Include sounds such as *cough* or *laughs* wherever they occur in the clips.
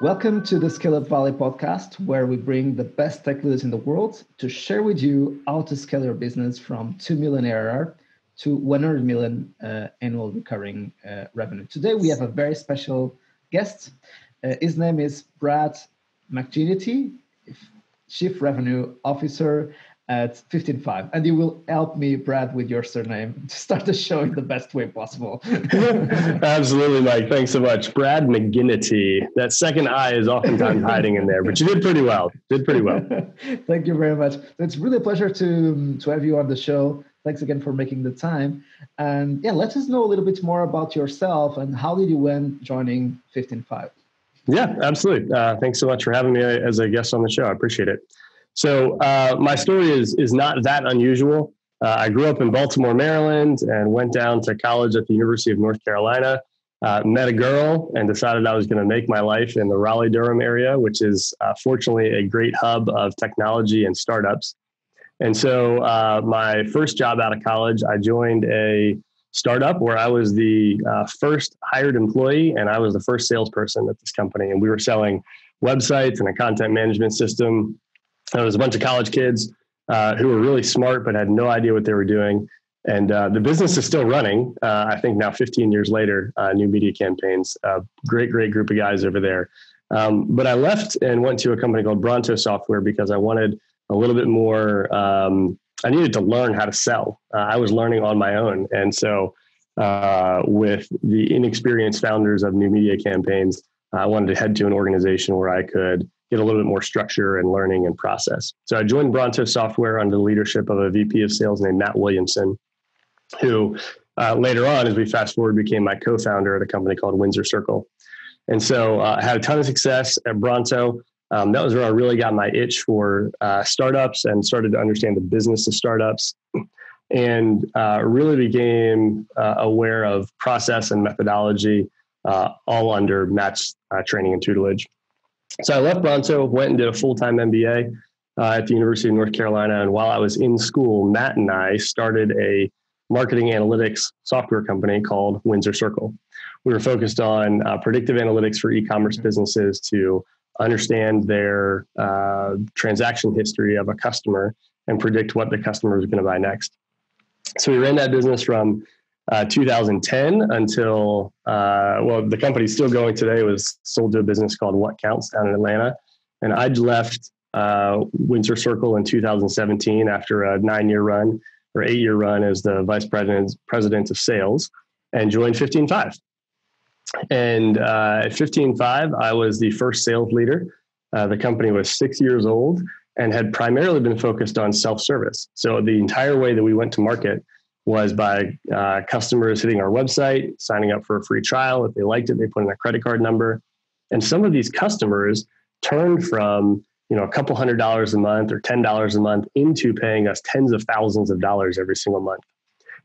Welcome to the Scale Up Valley podcast, where we bring the best tech leaders in the world to share with you how to scale your business from 2 million ARR to 100 million uh, annual recurring uh, revenue. Today, we have a very special guest. Uh, his name is Brad McGinnity, Chief Revenue Officer at 15Five. And you will help me, Brad, with your surname to start the show in the best way possible. *laughs* Absolutely, Mike. Thanks so much. Brad McGinnity. That second I is oftentimes *laughs* hiding in there, but you did pretty well. Did pretty well. *laughs* Thank you very much. It's really a pleasure to, to have you on the show. Thanks again for making the time. And yeah, let us know a little bit more about yourself and how did you end joining 15Five? Yeah, absolutely. Uh, thanks so much for having me as a guest on the show. I appreciate it. So uh, my story is is not that unusual. Uh, I grew up in Baltimore, Maryland, and went down to college at the University of North Carolina. Uh, met a girl and decided I was going to make my life in the Raleigh Durham area, which is uh, fortunately a great hub of technology and startups. And so, uh, my first job out of college, I joined a startup where I was the uh, first hired employee and I was the first salesperson at this company. And we were selling websites and a content management system there was a bunch of college kids uh, who were really smart but had no idea what they were doing. And uh, the business is still running. Uh, I think now 15 years later, uh, new media campaigns. great, great group of guys over there. Um, but I left and went to a company called Bronto Software because I wanted a little bit more. Um, I needed to learn how to sell. Uh, I was learning on my own, and so uh, with the inexperienced founders of new media campaigns, I wanted to head to an organization where I could get a little bit more structure and learning and process. So I joined Bronto Software under the leadership of a VP of sales named Matt Williamson, who uh, later on, as we fast forward, became my co-founder at a company called Windsor Circle. And so uh, I had a ton of success at Bronto. Um, that was where I really got my itch for uh, startups and started to understand the business of startups and uh, really became uh, aware of process and methodology uh, all under Matt's training and tutelage. So I left Bronto, went and did a full time MBA uh, at the University of North Carolina. And while I was in school, Matt and I started a marketing analytics software company called Windsor Circle. We were focused on uh, predictive analytics for e commerce businesses to understand their uh, transaction history of a customer and predict what the customer is going to buy next. So we ran that business from uh, 2010 until uh, well the company's still going today was sold to a business called WhatCounts down in atlanta. And i'd left uh, windsor circle in 2017 after a nine year run or eight year run as the vice president president of sales and joined 15Five and uh, at 15Five i was the first sales leader. Uh, the company was six years old and had primarily been focused on self-service. So the entire way that we went to market was by uh, customers hitting our website, signing up for a free trial. If they liked it, they put in a credit card number. And some of these customers turned from you know a couple hundred dollars a month or ten dollars a month into paying us tens of thousands of dollars every single month.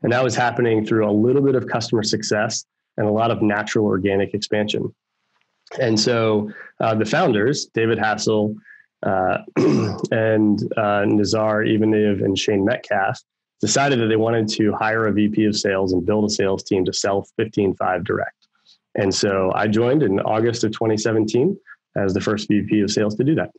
And that was happening through a little bit of customer success and a lot of natural organic expansion. And so uh, the founders, David Hassell uh, *clears throat* and uh, Nazar Ivaniv and Shane Metcalf, decided that they wanted to hire a VP of sales and build a sales team to sell 15Five direct. And so I joined in August of 2017 as the first VP of sales to do that.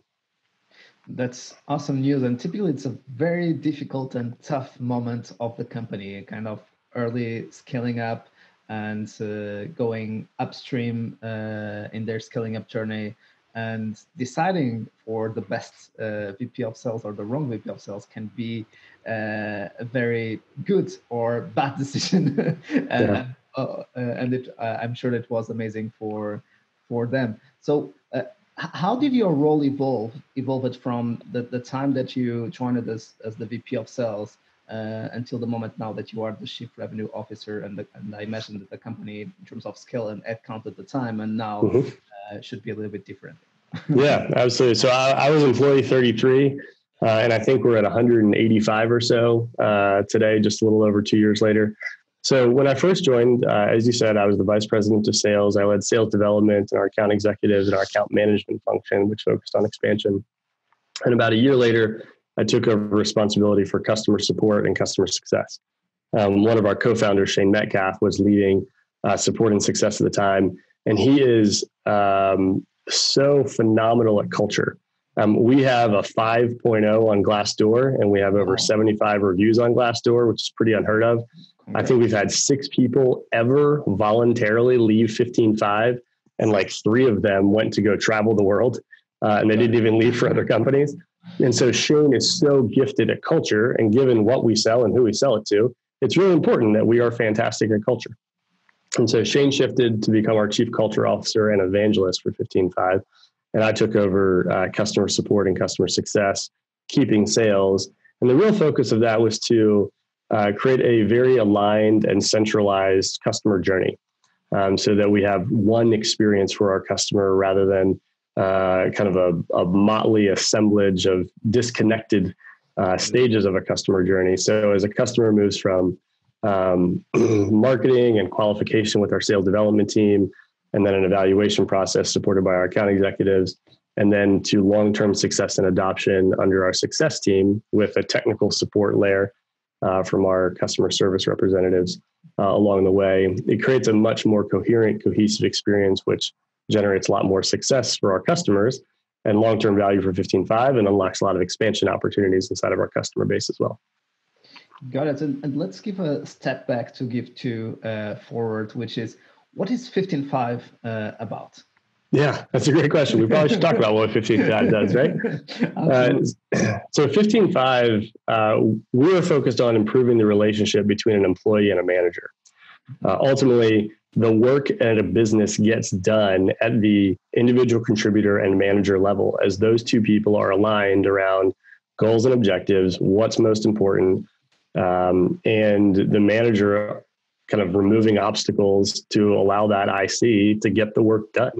That's awesome news. And typically, it's a very difficult and tough moment of the company, kind of early scaling up and uh, going upstream uh, in their scaling up journey and deciding for the best uh, VP of sales or the wrong VP of sales can be uh, a very good or bad *laughs* decision. and, yeah. uh, uh and it, uh, I'm sure it was amazing for for them. So, uh, how did your role evolve? Evolved from the, the time that you joined as as the VP of sales until the moment now that you are the chief revenue officer, and, the, and I imagine that the company, in terms of scale and head count at the time, and now. Mm-hmm uh, should be a little bit different. *laughs* yeah, absolutely. So I, I was employee 33, uh, and I think we're at 185 or so uh, today, just a little over two years later. So when I first joined, uh, as you said, I was the vice president of sales. I led sales development and our account executives and our account management function, which focused on expansion. And about a year later, I took over responsibility for customer support and customer success. Um, one of our co-founders, Shane Metcalf, was leading uh, support and success at the time and he is um, so phenomenal at culture. Um, we have a 5.0 on Glassdoor, and we have over wow. 75 reviews on Glassdoor, which is pretty unheard of. Okay. I think we've had six people ever voluntarily leave 15Five, and like three of them went to go travel the world, uh, and they didn't even leave for other companies. And so Shane is so gifted at culture, and given what we sell and who we sell it to, it's really important that we are fantastic at culture. And so Shane shifted to become our chief culture officer and evangelist for 15Five and I took over uh, customer support and customer success, keeping sales. And the real focus of that was to uh, create a very aligned and centralized customer journey um, so that we have one experience for our customer rather than uh, kind of a, a, motley assemblage of disconnected uh, stages of a customer journey. So as a customer moves from um, *clears throat* marketing and qualification with our sales development team and then an evaluation process supported by our account executives, and then to long term success and adoption under our success team with a technical support layer uh, from our customer service representatives uh, along the way. It creates a much more coherent, cohesive experience, which generates a lot more success for our customers and long term value for 15Five and unlocks a lot of expansion opportunities inside of our customer base as well. Got it. And, and let's give a step back to give to uh, forward, which is what is 15Five uh, about? Yeah, that's a great question. We probably should talk about what 15Five does, right? *laughs* Uh, so 15Five, uh, we are focused on improving the relationship between an employee and a manager. Uh, ultimately, the work at a business gets done at the individual contributor and manager level as those two people are aligned around goals and objectives, what's most important, um, and the manager kind of removing obstacles to allow that IC to get the work done.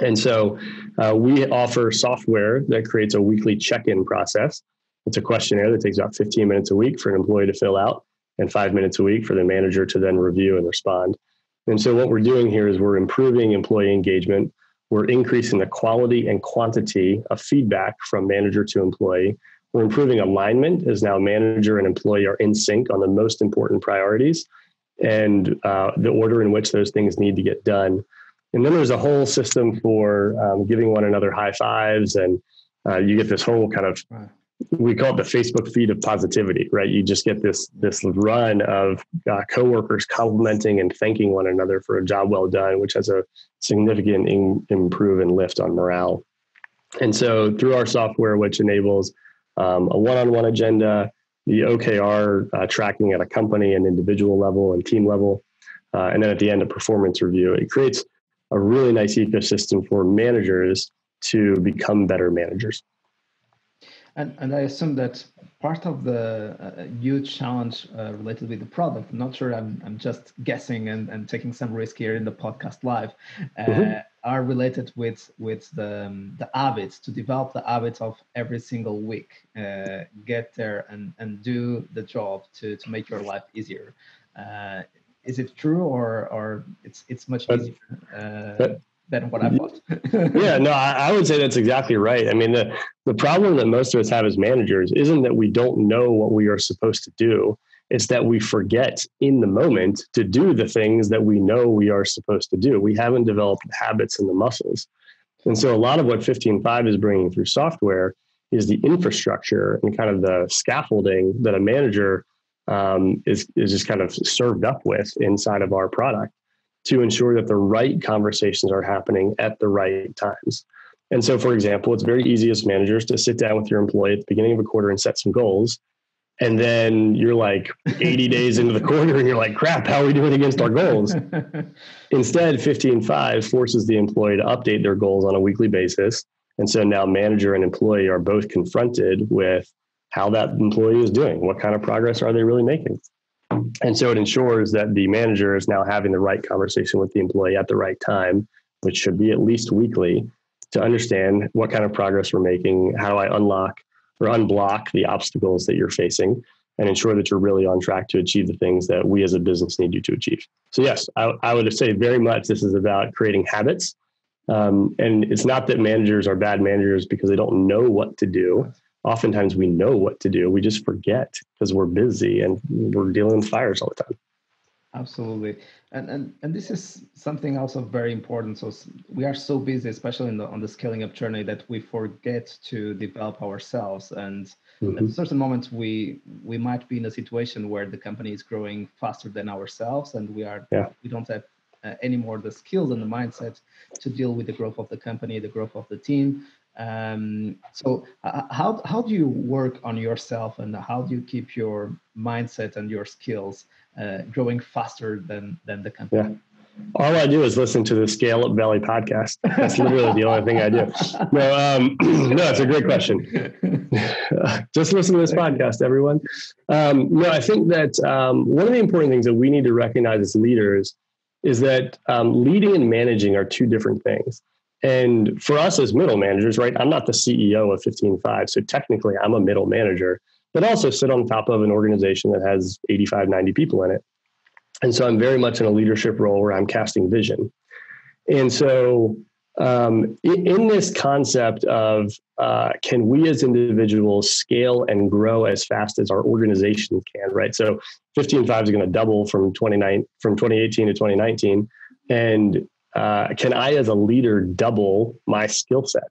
And so uh, we offer software that creates a weekly check in process. It's a questionnaire that takes about 15 minutes a week for an employee to fill out and five minutes a week for the manager to then review and respond. And so what we're doing here is we're improving employee engagement. We're increasing the quality and quantity of feedback from manager to employee. We're improving alignment as now manager and employee are in sync on the most important priorities and uh, the order in which those things need to get done. And then there's a whole system for um, giving one another high fives, and uh, you get this whole kind of we call it the Facebook feed of positivity, right? You just get this this run of uh, coworkers complimenting and thanking one another for a job well done, which has a significant in, improve and lift on morale. And so, through our software, which enables um, a one-on-one agenda, the OKR uh, tracking at a company and individual level and team level. Uh, and then at the end, a performance review. It creates a really nice ecosystem for managers to become better managers. And, and I assume that part of the uh, huge challenge uh, related with the product, I'm not sure, I'm, I'm just guessing and, and taking some risk here in the podcast live, uh, mm-hmm. Are related with with the, um, the habits, to develop the habits of every single week, uh, get there and, and do the job to, to make your life easier. Uh, is it true or, or it's, it's much easier? Uh, than what I thought. *laughs* yeah, no, I, I, would say that's exactly right. I mean, the the problem that most of us have as managers isn't that we don't know what we are supposed to do. It's that we forget in the moment to do the things that we know we are supposed to do. We haven't developed the habits and the muscles. And so, a lot of what 15Five is bringing through software is the infrastructure and kind of the scaffolding that a manager um, is, is just kind of served up with inside of our product to ensure that the right conversations are happening at the right times. And so, for example, it's very easy as managers to sit down with your employee at the beginning of a quarter and set some goals. And then you're like 80 *laughs* days into the quarter and you're like, crap, how are we doing against our goals? *laughs* Instead, 15Five forces the employee to update their goals on a weekly basis. And so now manager and employee are both confronted with how that employee is doing. What kind of progress are they really making? And so it ensures that the manager is now having the right conversation with the employee at the right time, which should be at least weekly, to understand what kind of progress we're making, how do I unlock or unblock the obstacles that you're facing, and ensure that you're really on track to achieve the things that we as a business need you to achieve. So, yes, I, I would say very much this is about creating habits. Um, and it's not that managers are bad managers because they don't know what to do oftentimes we know what to do. We just forget because we're busy and we're dealing with fires all the time. Absolutely, and and and this is something also very important. So we are so busy, especially in the on the scaling up journey, that we forget to develop ourselves. And mm-hmm. at certain moments, we we might be in a situation where the company is growing faster than ourselves, and we are yeah. we don't have uh, anymore the skills and the mindset to deal with the growth of the company, the growth of the team. Um, so uh, how how do you work on yourself, and how do you keep your mindset and your skills? Uh, growing faster than than the company. Yeah. All I do is listen to the Scale Up Valley podcast. That's literally the only thing I do. No, um, *clears throat* no, it's a great question. *laughs* Just listen to this podcast, everyone. Um, no, I think that um, one of the important things that we need to recognize as leaders is that um, leading and managing are two different things. And for us as middle managers, right, I'm not the CEO of 15Five. So technically, I'm a middle manager but also sit on top of an organization that has 85, 90 people in it. And so I'm very much in a leadership role where I'm casting vision. And so, um, in, this concept of uh, can we as individuals scale and grow as fast as our organization can, right? So 15Five is going to double from 29 from 2018 to 2019, and uh, can I as a leader double my skill set?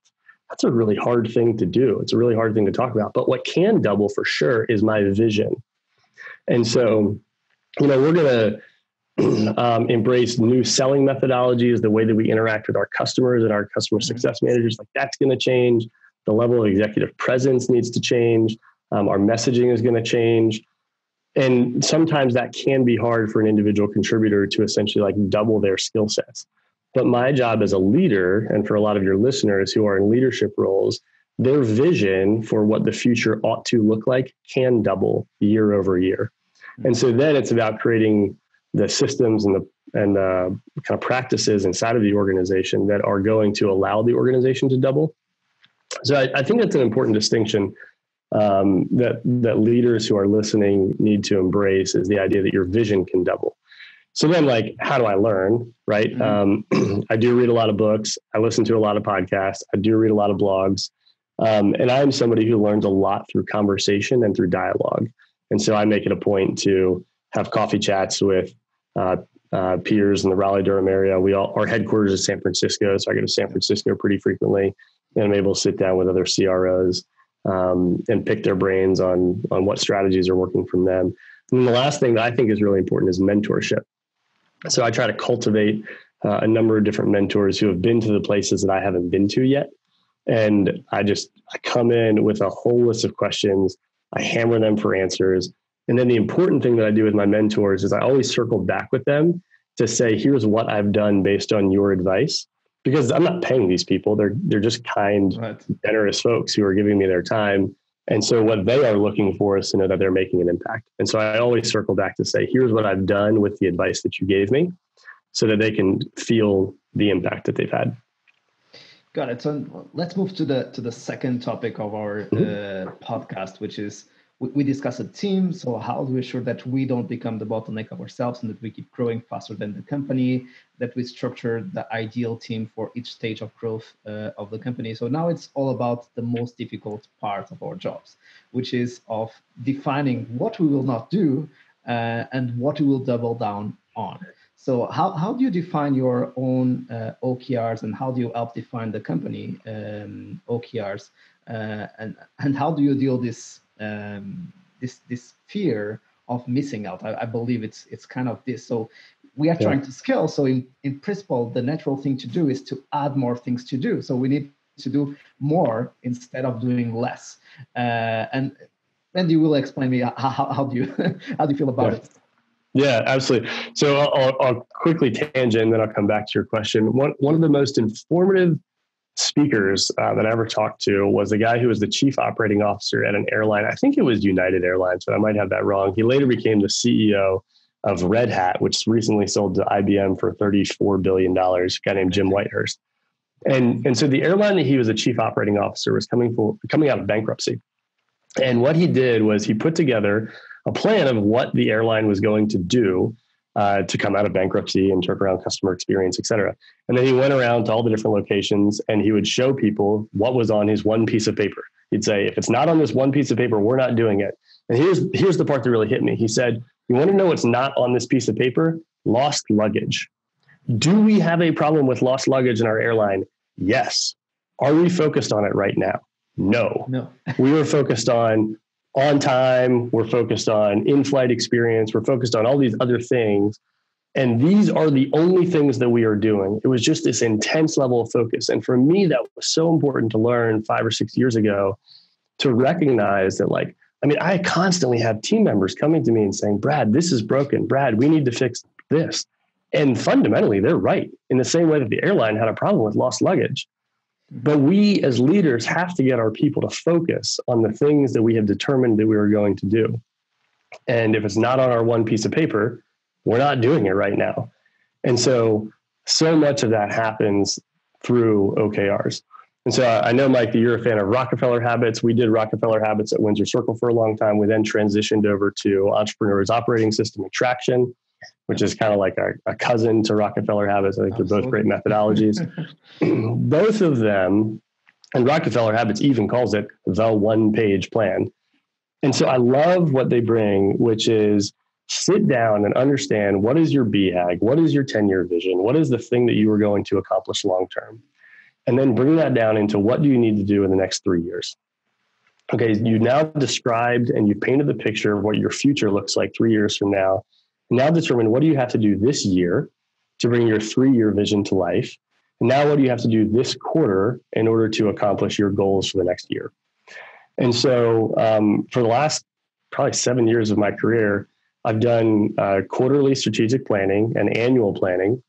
That's a really hard thing to do. It's a really hard thing to talk about. But what can double for sure is my vision. And so, you know, we're going to *clears throat* um, embrace new selling methodologies, the way that we interact with our customers and our customer mm-hmm. success managers. Like that's going to change. The level of executive presence needs to change. Um, our messaging is going to change. And sometimes that can be hard for an individual contributor to essentially like double their skill sets. But my job as a leader, and for a lot of your listeners who are in leadership roles, their vision for what the future ought to look like can double year over year. And so then it's about creating the systems and the and the kind of practices inside of the organization that are going to allow the organization to double. So I, I think that's an important distinction um, that that leaders who are listening need to embrace is the idea that your vision can double. So then, like, how do I learn? Right. Mm-hmm. Um, *clears throat* I do read a lot of books. I listen to a lot of podcasts. I do read a lot of blogs. Um, and I'm somebody who learns a lot through conversation and through dialogue. And so I make it a point to have coffee chats with uh, uh, peers in the Raleigh Durham area. We all our headquarters is San Francisco, so I go to San Francisco pretty frequently, and I'm able to sit down with other CROs um, and pick their brains on on what strategies are working from them. And the last thing that I think is really important is mentorship. So I try to cultivate uh, a number of different mentors who have been to the places that I haven't been to yet. And I just I come in with a whole list of questions. I hammer them for answers. And then the important thing that I do with my mentors is I always circle back with them to say, here's what I've done based on your advice. Because I'm not paying these people. They're they're just kind, right. generous folks who are giving me their time. And so what they are looking for is to know that they're making an impact. And so I always circle back to say, here's what I've done with the advice that you gave me so that they can feel the impact that they've had. Got it. So let's move to the to the second topic of our mm-hmm. uh, podcast, which is we, we discuss a team. So how do we ensure that we don't become the bottleneck of ourselves and that we keep growing faster than the company, that we structure the ideal team for each stage of growth uh, of the company. So now it's all about the most difficult part of our jobs, which is of defining what we will not do uh, and what we will double down on. So how, how do you define your own uh, OKRs and how do you help define the company um, OKRs uh, and, and how do you deal this um, this this fear of missing out. I, I, believe it's it's kind of this. So we are yeah. trying to scale. So in, in principle, the natural thing to do is to add more things to do. So we need to do more instead of doing less. Uh, and and you will explain me how, how, how do you *laughs* how do you feel about yeah. it? Yeah, absolutely. So I'll, I'll, quickly tangent, and then I'll come back to your question. One one of the most informative speakers uh, that I ever talked to was the guy who was the chief operating officer at an airline. I think it was United Airlines, but I might have that wrong. He later became the CEO of Red Hat, which recently sold to IBM for $34 billion, a guy named Jim Whitehurst. And, and so the airline that he was a chief operating officer was coming, for, coming out of bankruptcy. And what he did was he put together a plan of what the airline was going to do uh, to come out of bankruptcy and turn around customer experience, et cetera. And then he went around to all the different locations and he would show people what was on his one piece of paper. He'd say, if it's not on this one piece of paper, we're not doing it. And here's here's the part that really hit me. He said, You want to know what's not on this piece of paper? Lost luggage. Do we have a problem with lost luggage in our airline? Yes. Are we focused on it right now? No. No. we were focused on on time, we're focused on in flight experience, we're focused on all these other things. And these are the only things that we are doing. It was just this intense level of focus. And for me, that was so important to learn five or six years ago to recognize that, like, I mean, I constantly have team members coming to me and saying, Brad, this is broken. Brad, we need to fix this. And fundamentally, they're right in the same way that the airline had a problem with lost luggage. But we as leaders have to get our people to focus on the things that we have determined that we are going to do. And if it's not on our one piece of paper, we're not doing it right now. And so, so much of that happens through OKRs. And so I know, Mike, that you're a fan of Rockefeller Habits. We did Rockefeller Habits at Windsor Circle for a long time. We then transitioned over to Entrepreneur's Operating System Attraction which is kind of like a, a, cousin to Rockefeller Habits. I think Absolutely. they're both great methodologies. *laughs* *clears throat* both of them, and Rockefeller Habits even calls it the one page plan. And so I love what they bring, which is sit down and understand what is your BHAG, what is your 10 year vision, what is the thing that you are going to accomplish long term, and then bring that down into what do you need to do in the next three years. Okay, you now described and you painted the picture of what your future looks like three years from now now determine what do you have to do this year to bring your three year vision to life. And now what do you have to do this quarter in order to accomplish your goals for the next year? And so um, for the last probably seven years of my career, I've done uh, quarterly strategic planning and annual planning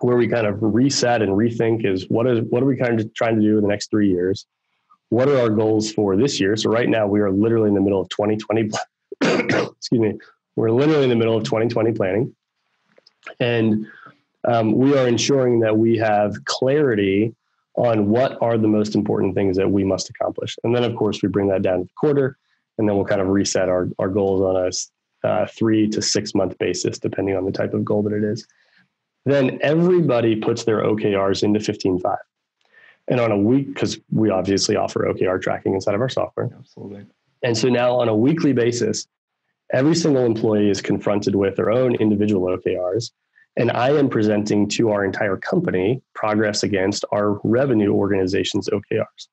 where we kind of reset and rethink is what is what are we kind of trying to do in the next three years? What are our goals for this year? So right now we are literally in the middle of 2020. *coughs* excuse me, we're literally in the middle of 2020 planning. And um, we are ensuring that we have clarity on what are the most important things that we must accomplish. And then, of course, we bring that down to the quarter, and then we'll kind of reset our, our goals on a uh, three to six month basis, depending on the type of goal that it is. Then everybody puts their OKRs into 15Five. And on a week, because we obviously offer OKR tracking inside of our software. Absolutely. And so now on a weekly basis, every single employee is confronted with their own individual OKRs. And I am presenting to our entire company progress against our revenue organization's OKRs.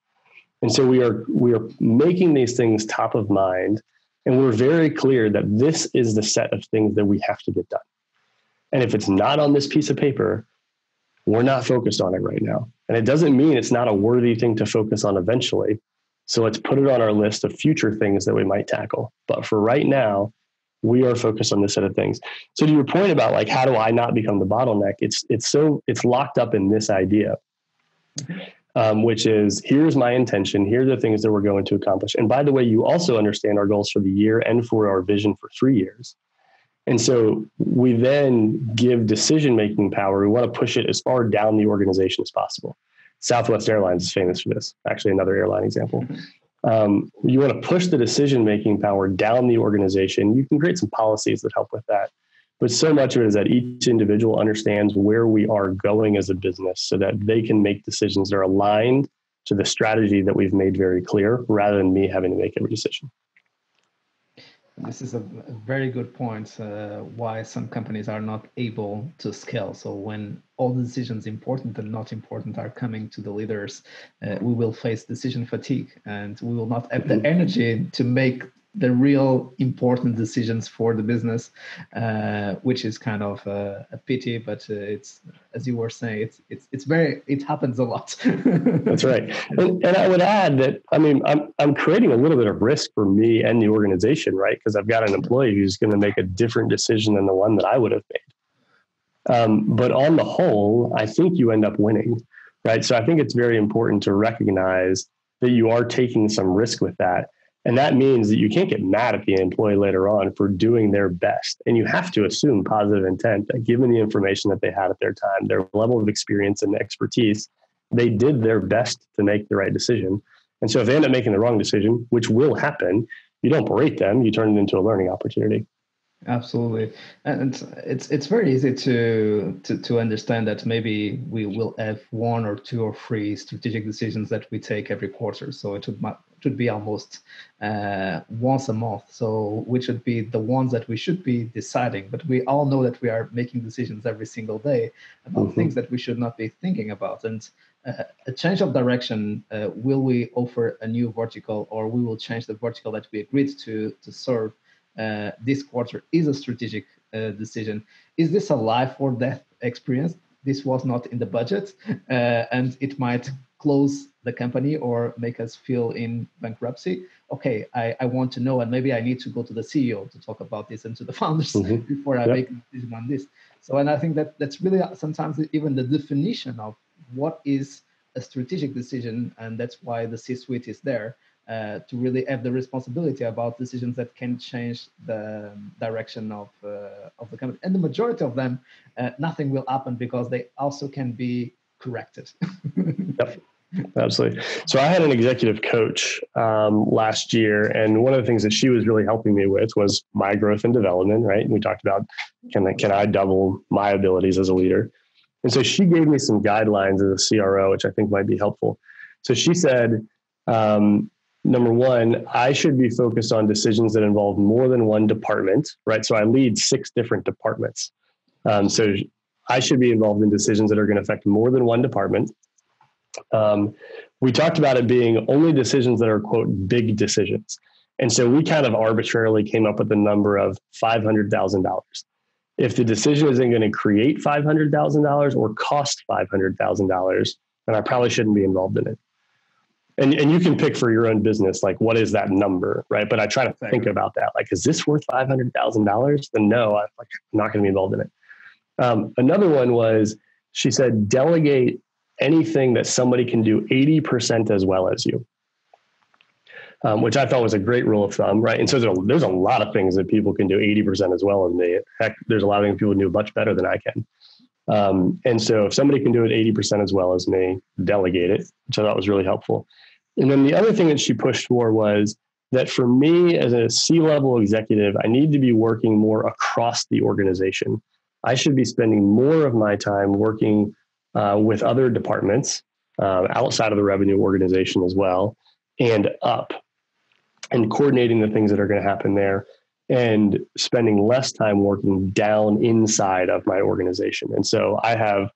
And so we are we are making these things top of mind and we're very clear that this is the set of things that we have to get done. And if it's not on this piece of paper, we're not focused on it right now. And it doesn't mean it's not a worthy thing to focus on eventually. So let's put it on our list of future things that we might tackle. But for right now, we are focused on this set of things. So to your point about like how do I not become the bottleneck? It's it's so it's locked up in this idea, um, which is here's my intention. Here are the things that we're going to accomplish. And by the way, you also understand our goals for the year and for our vision for three years. And so we then give decision making power. We want to push it as far down the organization as possible. Southwest Airlines is famous for this. Actually, another airline example. Um, you want to push the decision making power down the organization. You can create some policies that help with that. But so much of it is that each individual understands where we are going as a business so that they can make decisions that are aligned to the strategy that we've made very clear rather than me having to make every decision. This is a very good point uh, why some companies are not able to scale. So when all the decisions important and not important are coming to the leaders, uh, we will face decision fatigue and we will not have the energy to make the real important decisions for the business, uh, which is kind of a, a pity. But uh, it's as you were saying, it's it's it's very it happens a lot. *laughs* That's right, and, and I would add that I mean I'm I'm creating a little bit of risk for me and the organization, right? Because I've got an employee who's going to make a different decision than the one that I would have made. Um, but on the whole, I think you end up winning, right? So I think it's very important to recognize that you are taking some risk with that and that means that you can't get mad at the employee later on for doing their best. And you have to assume positive intent that given the information that they had at their time, their level of experience and expertise, they did their best to make the right decision. And so if they end up making the wrong decision, which will happen, you don't berate them, you turn it into a learning opportunity. Absolutely, and it's it's very easy to, to to understand that maybe we will have one or two or three strategic decisions that we take every quarter. So it would should be almost uh, once a month. So which should be the ones that we should be deciding. But we all know that we are making decisions every single day about mm-hmm. things that we should not be thinking about. And uh, a change of direction, uh, will we offer a new vertical or we will change the vertical that we agreed to to serve uh, this quarter is a strategic uh, decision. Is this a life or death experience? This was not in the budget, uh, and it might close the company or make us feel in bankruptcy. Okay, I, I want to know, and maybe I need to go to the CEO to talk about this and to the *laughs* founders mm-hmm. *laughs* before I yep. make a decision on this. So, and I think that that's really sometimes even the definition of what is a strategic decision, and that's why the C-suite is there uh, to really have the responsibility about decisions that can change the direction of uh, of the company. And the majority of them, uh, nothing will happen because they also can be corrected. *laughs* yep. Absolutely. So I had an executive coach um, last year, and one of the things that she was really helping me with was my growth and development. Right, and we talked about can I, can I double my abilities as a leader, and so she gave me some guidelines as a CRO, which I think might be helpful. So she said, um, number one, I should be focused on decisions that involve more than one department, right? So I lead six different departments. Um, so I should be involved in decisions that are going to affect more than one department. Um, we talked about it being only decisions that are, quote, big decisions. And so we kind of arbitrarily came up with the number of $500,000. If the decision isn't going to create $500,000 or cost $500,000, then I probably shouldn't be involved in it and, and you can pick for your own business like what is that number right? But i try to think about that like is this worth $500000 then no i'm like not going to be involved in it. Um, another one was she said delegate anything that somebody can do 80% as well as you. Um, which i thought was a great rule of thumb right? And so there's a, there's a lot of things that people can do 80% as well as me. Heck there's a lot of things people do much better than i can um, and so if somebody can do it 80% as well as me, delegate it, which I thought was really helpful. And then the other thing that she pushed for was that for me as a C level executive, I need to be working more across the organization. I should be spending more of my time working uh, with other departments uh, outside of the revenue organization as well and up and coordinating the things that are going to happen there and spending less time working down inside of my organization. And so I have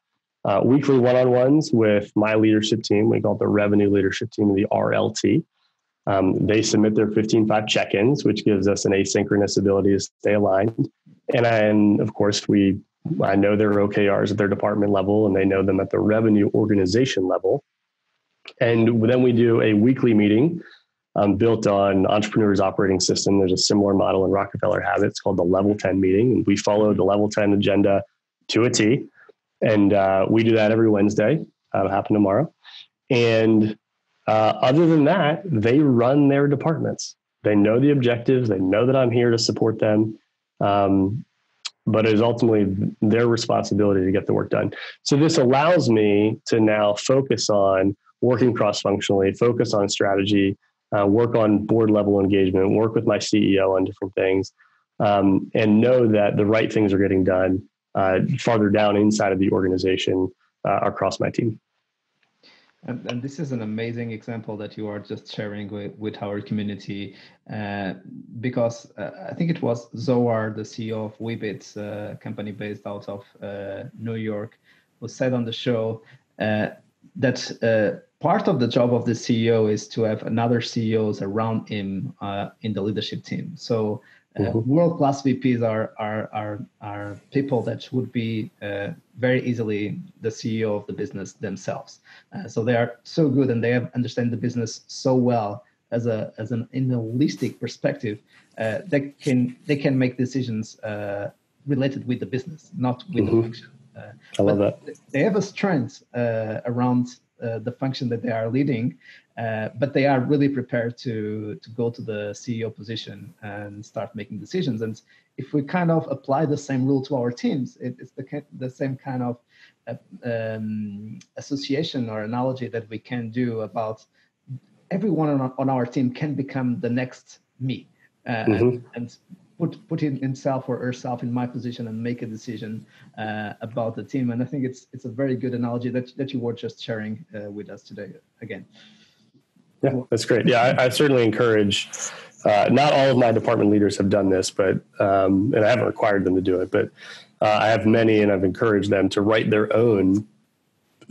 uh, weekly one on ones with my leadership team. We call it the revenue leadership team, the RLT. Um, they submit their 15Five check ins, which gives us an asynchronous ability to stay aligned. And then, of course, we I know their OKRs at their department level and they know them at the revenue organization level. And then we do a weekly meeting um, built on Entrepreneur's Operating System. There's a similar model, in Rockefeller Habits. It's called the Level 10 meeting. And we follow the Level 10 agenda to a T. And uh, we do that every Wednesday. That'll happen tomorrow. And uh, other than that, they run their departments. They know the objectives. They know that I'm here to support them. Um, but it is ultimately their responsibility to get the work done. So this allows me to now focus on working cross functionally, focus on strategy, uh, work on board level engagement, work with my CEO on different things, um, and know that the right things are getting done uh, farther down inside of the organization uh, across my team. And, and, this is an amazing example that you are just sharing with, with our community uh, because uh, I think it was Zohar, the CEO of Wibbitz, a uh, company based out of uh, New York, who said on the show uh, that uh, part of the job of the CEO is to have another CEOs around him uh, in the leadership team. So uh, mm-hmm. world class VPs are, are are are people that would be uh, very easily the CEO of the business themselves. Uh, so they are so good and they have understand the business so well as a as an in a holistic perspective. Uh, they can they can make decisions uh, related with the business, not with mm-hmm. the function. I love that. They have a strength around uh, the function that they are leading, uh, but they are really prepared to to go to the CEO position and start making decisions. And if we kind of apply the same rule to our teams, it, it's the the same kind of uh, um, association or analogy that we can do about everyone on, on our team can become the next me. Uh, mm-hmm. and, and put put himself or herself in my position and make a decision uh, about the team. And I think it's it's a very good analogy that that you were just sharing uh, with us today again. Yeah, that's great. Yeah, I, I certainly encourage. Uh, not all of my department leaders have done this, but um, and I haven't required them to do it, but uh, I have many, and I've encouraged them to write their own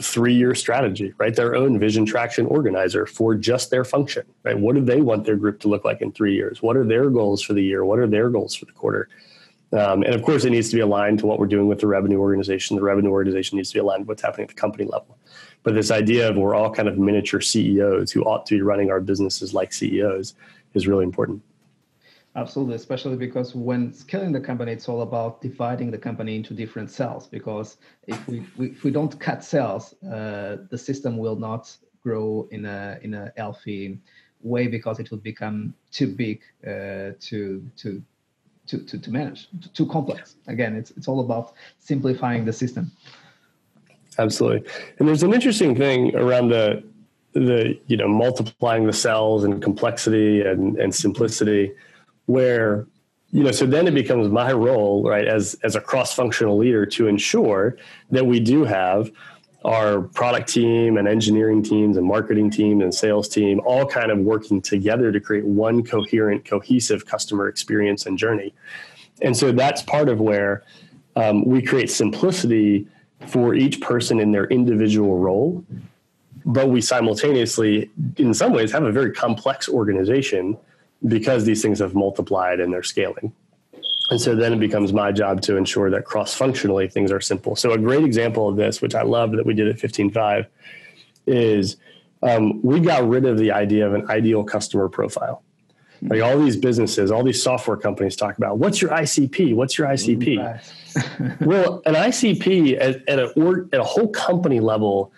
three-year strategy, right? their own vision traction organizer for just their function. Right? What do they want their group to look like in three years? What are their goals for the year? What are their goals for the quarter? Um, and of course, it needs to be aligned to what we're doing with the revenue organization. The revenue organization needs to be aligned with what's happening at the company level. But this idea of we're all kind of miniature CEOs who ought to be running our businesses like CEOs is really important. Absolutely, especially because when scaling the company, it's all about dividing the company into different cells. Because if we, we if we don't cut cells, uh, the system will not grow in a in a healthy way because it will become too big uh, to to to to, to manage, too complex. Again, it's it's all about simplifying the system. Absolutely. And there's an interesting thing around the the you know multiplying the cells and complexity and, and simplicity where you know so then it becomes my role right as as a cross-functional leader to ensure that we do have our product team and engineering teams and marketing team and sales team all kind of working together to create one coherent cohesive customer experience and journey and so that's part of where um, we create simplicity for each person in their individual role. But we simultaneously, in some ways, have a very complex organization because these things have multiplied and they're scaling. And so then it becomes my job to ensure that cross functionally things are simple. So, a great example of this, which I love that we did at 15Five, is um, we got rid of the idea of an ideal customer profile. Like all these businesses, all these software companies talk about what's your ICP? What's your ICP? well, an ICP at, at a at a whole company level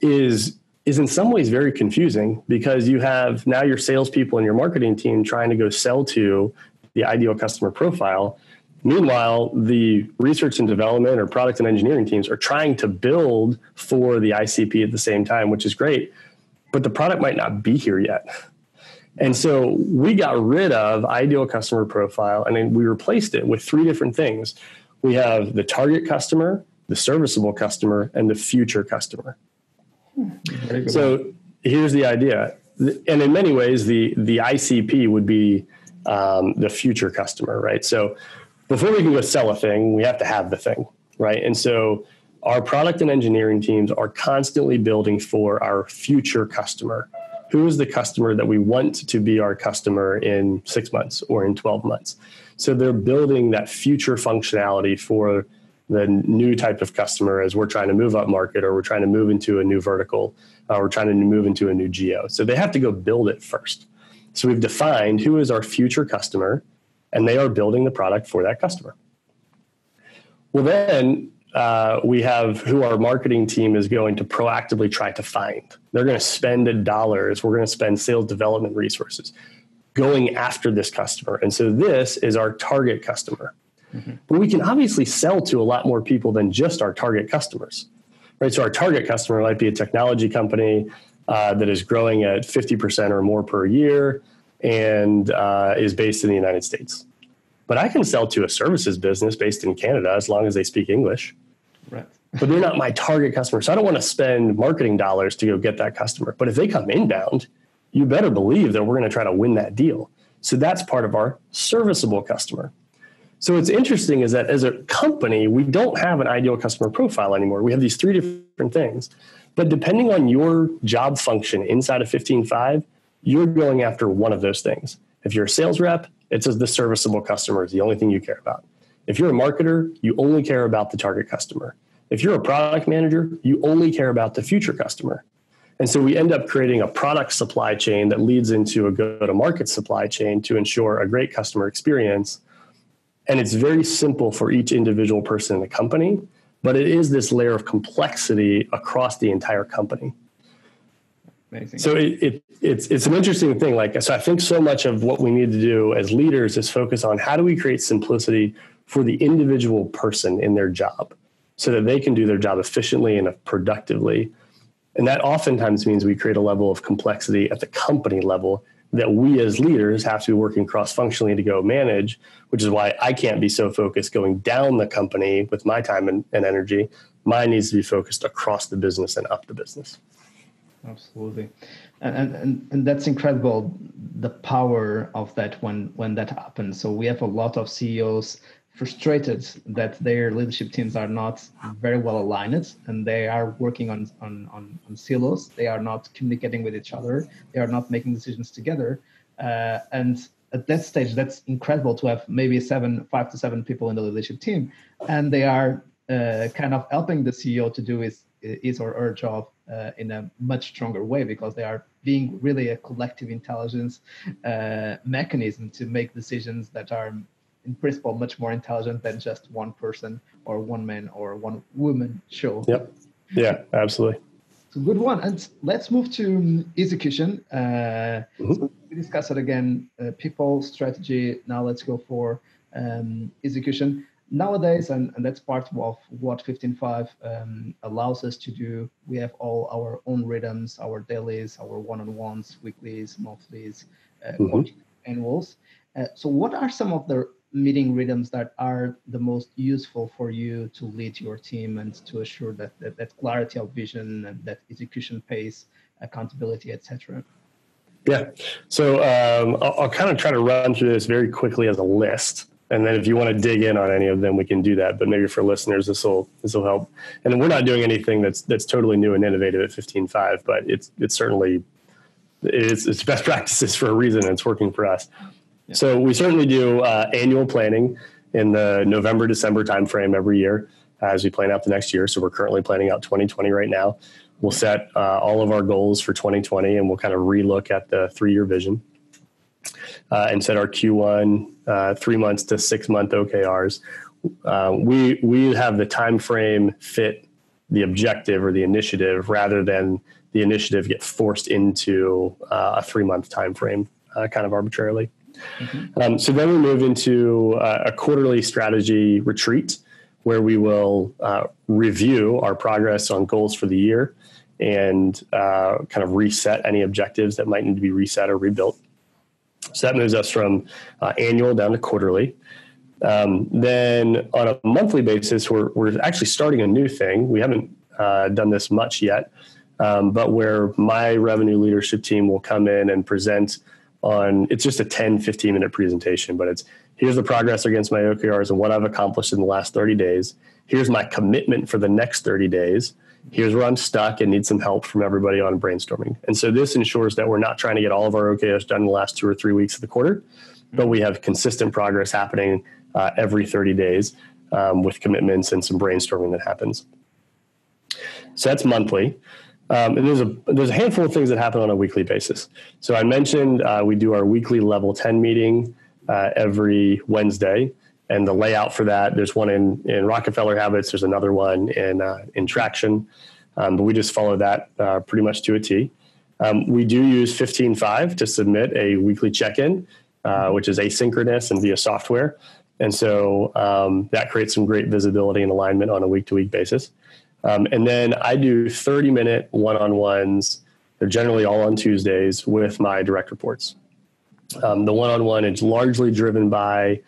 is is in some ways very confusing because you have now your salespeople and your marketing team trying to go sell to the ideal customer profile. Meanwhile, the research and development or product and engineering teams are trying to build for the ICP at the same time, which is great, but the product might not be here yet. And so we got rid of ideal customer profile and then we replaced it with three different things. We have the target customer, the serviceable customer, and the future customer. So here's the idea. And in many ways, the, the ICP would be um, the future customer, right? So before we can go sell a thing, we have to have the thing, right? And so our product and engineering teams are constantly building for our future customer who is the customer that we want to be our customer in six months or in 12 months. So they're building that future functionality for the new type of customer as we're trying to move up market or we're trying to move into a new vertical or we're trying to move into a new geo. So they have to go build it first. So we've defined who is our future customer and they are building the product for that customer. Well, then uh, we have who our marketing team is going to proactively try to find. They're going to spend dollars. We're going to spend sales development resources going after this customer. And so this is our target customer. Mm-hmm. But we can obviously sell to a lot more people than just our target customers. Right? So our target customer might be a technology company uh, that is growing at 50% or more per year and uh, is based in the United States. But I can sell to a services business based in Canada as long as they speak English. Right. but they're not my target customer. So I don't want to spend marketing dollars to go get that customer. But if they come inbound, you better believe that we're going to try to win that deal. So that's part of our serviceable customer. So what's interesting is that as a company, we don't have an ideal customer profile anymore. We have these three different things. But depending on your job function inside of 15Five, you're going after one of those things. If you're a sales rep, it says the serviceable customer is the only thing you care about. If you're a marketer, you only care about the target customer. If you're a product manager, you only care about the future customer. And so we end up creating a product supply chain that leads into a go to market supply chain to ensure a great customer experience. And it's very simple for each individual person in the company, but it is this layer of complexity across the entire company. Amazing. So it, it, it's it's an interesting thing. Like so, I think so much of what we need to do as leaders is focus on how do we create simplicity for the individual person in their job so that they can do their job efficiently and productively. And that oftentimes means we create a level of complexity at the company level that we as leaders have to be working cross functionally to go manage, which is why I can't be so focused going down the company with my time and, and energy. Mine needs to be focused across the business and up the business. Absolutely, and, and and that's incredible. The power of that when when that happens. So we have a lot of CEOs frustrated that their leadership teams are not very well aligned and they are working on, on, on, on silos. They are not communicating with each other. They are not making decisions together. Uh, and at that stage, that's incredible to have maybe seven, five to seven people in the leadership team, and they are uh, kind of helping the CEO to do his, his or her job uh, in a much stronger way because they are being really a collective intelligence uh, mechanism to make decisions that are in principle much more intelligent than just one person or one man or one woman show. Yep. Yeah, absolutely. It's a good one. And let's move to execution. Uh, mm-hmm. so we discussed it again uh, people, strategy. Now let's go for um, execution. Nowadays, and, and that's part of what 15Five um, allows us to do, we have all our own rhythms, our dailies, our one on ones, weeklies, monthlies, uh, mm-hmm. annuals. Uh, so, what are some of the meeting rhythms that are the most useful for you to lead your team and to assure that that, that clarity of vision and that execution pace accountability etc yeah. So um, I'll, I'll, kind of try to run through this very quickly as a list and then if you want to dig in on any of them we can do that but maybe for listeners this will this will help. And we're not doing anything that's that's totally new and innovative at 15Five but it's it's certainly it's, it's best *laughs* practices for a reason and it's working for us so we certainly do uh, annual planning in the November December timeframe every year as we plan out the next year. So we're currently planning out 2020 right now. We'll set uh, all of our goals for 2020 and we'll kind of relook at the three year vision uh, and set our Q1 uh, three months to six month OKRs. Uh, we we have the time frame fit the objective or the initiative rather than the initiative get forced into uh, a three month time frame kind of arbitrarily. Mm-hmm. Um, so then we move into uh, a quarterly strategy retreat where we will uh, review our progress on goals for the year and uh, kind of reset any objectives that might need to be reset or rebuilt. So that moves us from uh, annual down to quarterly. Um, then on a monthly basis, we're, we're actually starting a new thing. We haven't uh, done this much yet, um, but where my revenue leadership team will come in and present on it's just a 10 15 minute presentation but it's here's the progress against my okrs and what i've accomplished in the last 30 days. Here's my commitment for the next 30 days. Here's where i'm stuck and need some help from everybody on brainstorming. And so this ensures that we're not trying to get all of our okrs done in the last two or three weeks of the quarter but we have consistent progress happening uh, every 30 days um, with commitments and some brainstorming that happens. So that's monthly um, and there's a there's a handful of things that happen on a weekly basis. So I mentioned uh, we do our weekly level 10 meeting uh, every Wednesday, and the layout for that there's one in in Rockefeller Habits, there's another one in uh, in Traction, um, but we just follow that uh, pretty much to a T. Um, we do use 15Five to submit a weekly check-in, uh, which is asynchronous and via software, and so um, that creates some great visibility and alignment on a week-to-week basis. Um, and then I do 30 minute one on ones. They're generally all on Tuesdays with my direct reports. Um, the one on one is largely driven by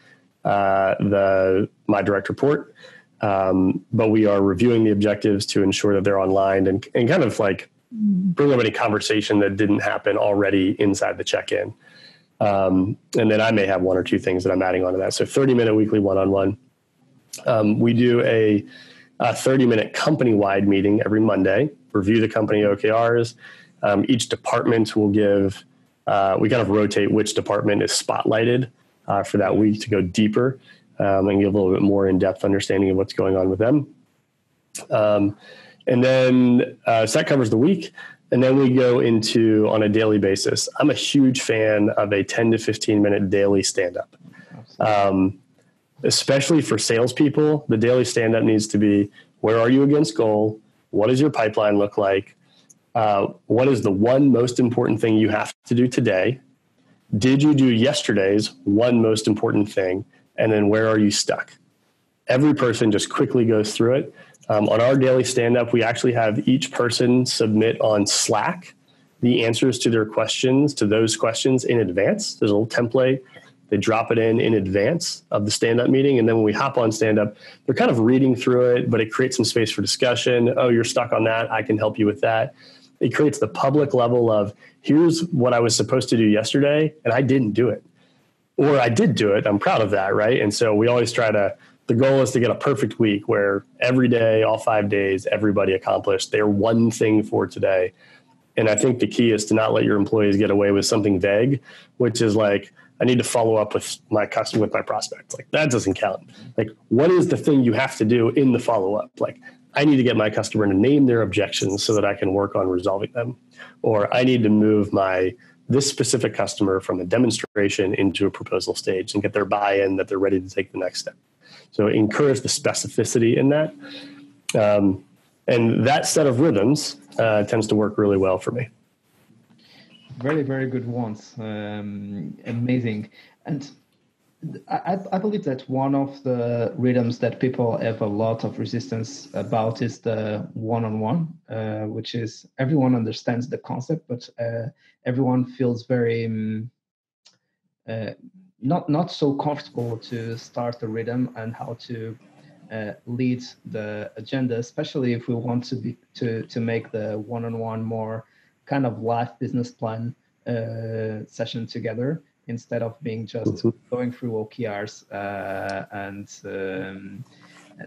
uh, the my direct report, um, but we are reviewing the objectives to ensure that they're online and, and kind of like bring up any conversation that didn't happen already inside the check in. Um, and then I may have one or two things that I'm adding onto that. So 30 minute weekly one on one. We do a a 30 minute company wide meeting every Monday, review the company OKRs. Um, each department will give, uh, we kind of rotate which department is spotlighted uh, for that week to go deeper um, and give a little bit more in depth understanding of what's going on with them. Um, and then, uh, so that covers the week. And then we go into on a daily basis. I'm a huge fan of a 10 to 15 minute daily stand up. Um, especially for salespeople, the daily stand up needs to be where are you against goal? What does your pipeline look like? Uh, what is the one most important thing you have to do today? Did you do yesterday's one most important thing? And then where are you stuck? Every person just quickly goes through it. Um, on our daily stand up, we actually have each person submit on Slack the answers to their questions, to those questions in advance. There's a little template they drop it in in advance of the stand up meeting. And then when we hop on stand up, they're kind of reading through it, but it creates some space for discussion. Oh, you're stuck on that. I can help you with that. it creates the public level of here's what I was supposed to do yesterday and I didn't do it. Or I did do it. I'm proud of that, right? And so we always try to the goal is to get a perfect week where every day, all five days, everybody accomplished their one thing for today. And I think the key is to not let your employees get away with something vague, which is like, I need to follow up with my customer, with my prospects. Like that doesn't count. Like, what is the thing you have to do in the follow up? Like, I need to get my customer to name their objections so that I can work on resolving them. Or I need to move my this specific customer from a demonstration into a proposal stage and get their buy-in that they're ready to take the next step. So encourage the specificity in that. Um, and that set of rhythms uh, tends to work really well for me. Very, very good ones. Um, amazing. And I, I, believe that one of the rhythms that people have a lot of resistance about is the one-on-one, uh, which is everyone understands the concept, but uh, everyone feels very um, uh, not not so comfortable to start the rhythm and how to uh, lead the agenda, especially if we want to be to to make the one-on-one more kind of live business plan uh, session together instead of being just mm-hmm. going through OKRs uh, and. Um,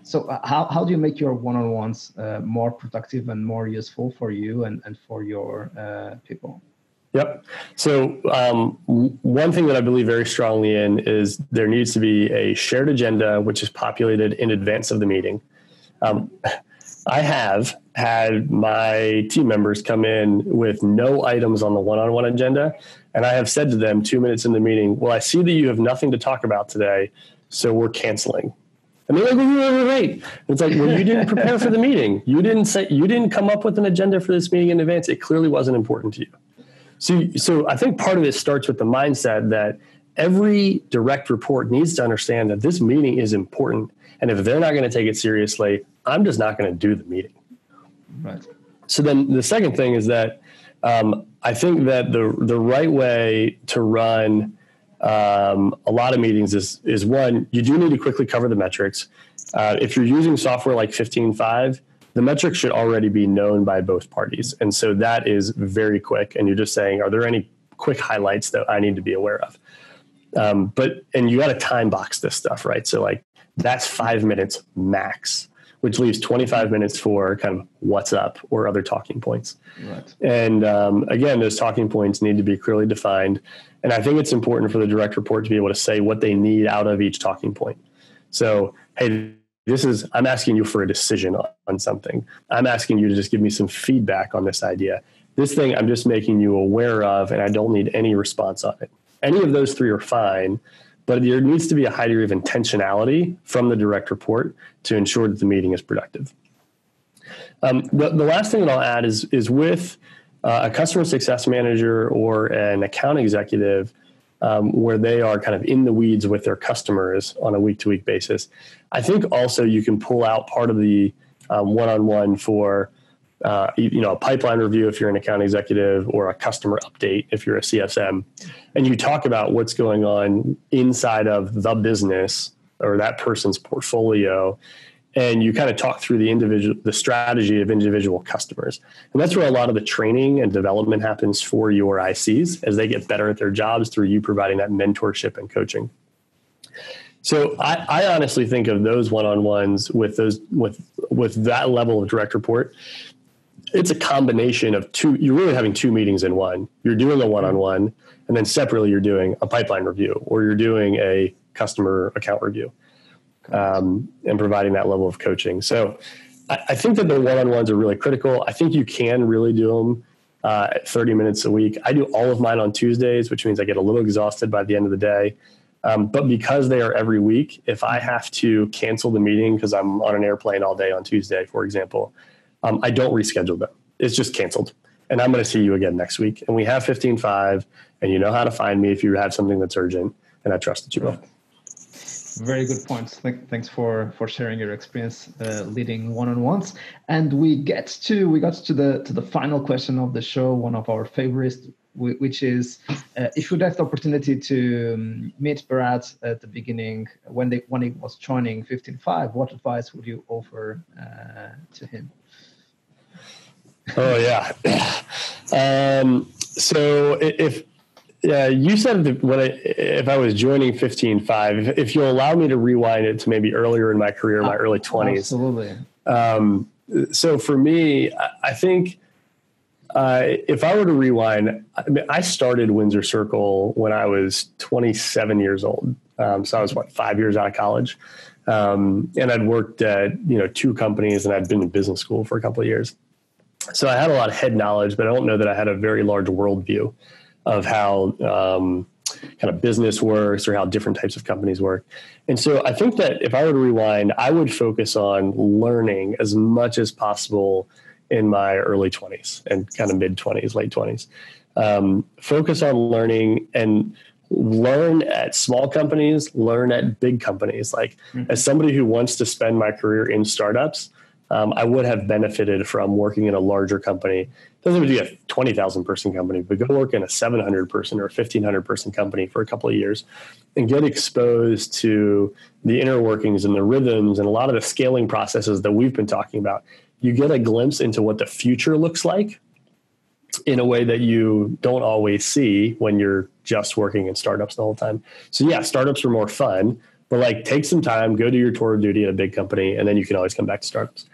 so uh, how, how do you make your one-on-ones uh, more productive and more useful for you and, and for your uh, people Yep. So, um, one thing that I believe very strongly in is there needs to be a shared agenda which is populated in advance of the meeting. Um, *laughs* I have had my team members come in with no items on the one on one agenda. And I have said to them two minutes in the meeting, Well, I see that you have nothing to talk about today, so we're canceling. And they're like, wait, wait, wait, wait. It's like, well, you didn't prepare for the meeting. You didn't say you didn't come up with an agenda for this meeting in advance. It clearly wasn't important to you. So, so I think part of it starts with the mindset that every direct report needs to understand that this meeting is important. And if they're not going to take it seriously, I'm just not going to do the meeting. Right. So then the second thing is that um, I think that the the right way to run um, a lot of meetings is is one you do need to quickly cover the metrics. Uh, if you're using software like 15Five, the metrics should already be known by both parties. And so that is very quick. And you're just saying, are there any quick highlights that I need to be aware of? Um, but, and you got to time box this stuff, right? So, like, that's five minutes max, which leaves 25 minutes for kind of what's up or other talking points. Right. And um, again, those talking points need to be clearly defined. And I think it's important for the direct report to be able to say what they need out of each talking point. So, hey, this is i'm asking you for a decision on something i'm asking you to just give me some feedback on this idea this thing i'm just making you aware of and i don't need any response on it any of those three are fine but there needs to be a high degree of intentionality from the direct report to ensure that the meeting is productive um, the, the last thing that i'll add is is with uh, a customer success manager or an account executive um, where they are kind of in the weeds with their customers on a week to week basis. I think also you can pull out part of the one on one for uh, you know a pipeline review if you're an account executive or a customer update if you're a CSM, and you talk about what's going on inside of the business or that person's portfolio and you kind of talk through the individual the strategy of individual customers. And that's where a lot of the training and development happens for your ics as they get better at their jobs through you providing that mentorship and coaching. So I, I honestly think of those one-on-ones with those with with that level of direct report it's a combination of two you're really having two meetings in one you're doing a one-on-one and then separately you're doing a pipeline review or you're doing a customer account review um, and providing that level of coaching. So I, I, think that the one-on-ones are really critical. I think you can really do them uh, 30 minutes a week. I do all of mine on Tuesdays, which means I get a little exhausted by the end of the day. Um, but because they are every week, if I have to cancel the meeting because I'm on an airplane all day on Tuesday, for example, um, I don't reschedule them. It's just canceled. And I'm going to see you again next week. And we have 15Five, and you know how to find me if you have something that's urgent. And I trust that you will. Very good points. Thanks for for sharing your experience uh, leading one-on-ones. And we get to we got to the to the final question of the show, one of our favorites, which is uh, if you'd have the opportunity to um, meet Bharat at the beginning when they when he was joining 15Five, what advice would you offer uh, to him? Oh yeah. Um, so if yeah, you said that when I, if I was joining 15Five, if, if you'll allow me to rewind it to maybe earlier in my career, my early 20s. Absolutely. Um, so for me, I think uh, if I were to rewind, I, mean, I, started Windsor Circle when I was 27 years old. Um, so I was what five years out of college, um, and I'd worked at you know two companies, and I'd been in business school for a couple of years. So I had a lot of head knowledge, but I don't know that I had a very large worldview of how um, kind of business works or how different types of companies work. And so I think that if I were to rewind, I would focus on learning as much as possible in my early 20s and kind of mid 20s, late 20s. Um, focus on learning and learn at small companies, learn at big companies. Like, mm-hmm. as somebody who wants to spend my career in startups, um, I would have benefited from working in a larger company. Doesn't have to be a 20,000 person company, but go work in a 700 person or 1500 person company for a couple of years and get exposed to the inner workings and the rhythms and a lot of the scaling processes that we've been talking about you get a glimpse into what the future looks like in a way that you don't always see when you're just working in startups the whole time. So yeah, startups are more fun, but like take some time, go do your tour of duty at a big company, and then you can always come back to startups.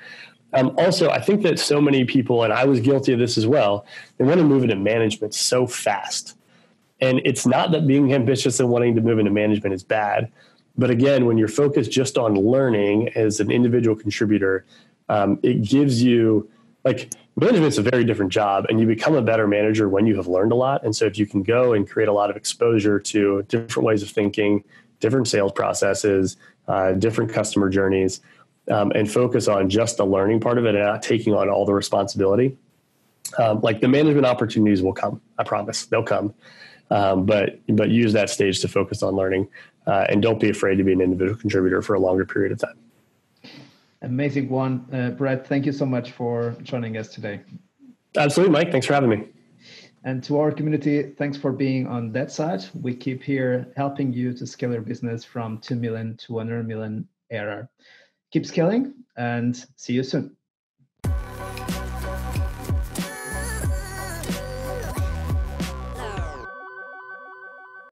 Um, also, I think that so many people, and I was guilty of this as well, they want to move into management so fast. And it's not that being ambitious and wanting to move into management is bad. But again, when you're focused just on learning as an individual contributor, um, it gives you like management's a very different job and you become a better manager when you have learned a lot and so if you can go and create a lot of exposure to different ways of thinking different sales processes uh, different customer journeys um, and focus on just the learning part of it and not taking on all the responsibility um, like the management opportunities will come i promise they'll come um, but but use that stage to focus on learning uh, and don't be afraid to be an individual contributor for a longer period of time Amazing one. Uh, Brett, thank you so much for joining us today. Absolutely, Mike. Thanks for having me. And to our community, thanks for being on that side. We keep here helping you to scale your business from 2 million to 100 million ARR. Keep scaling and see you soon.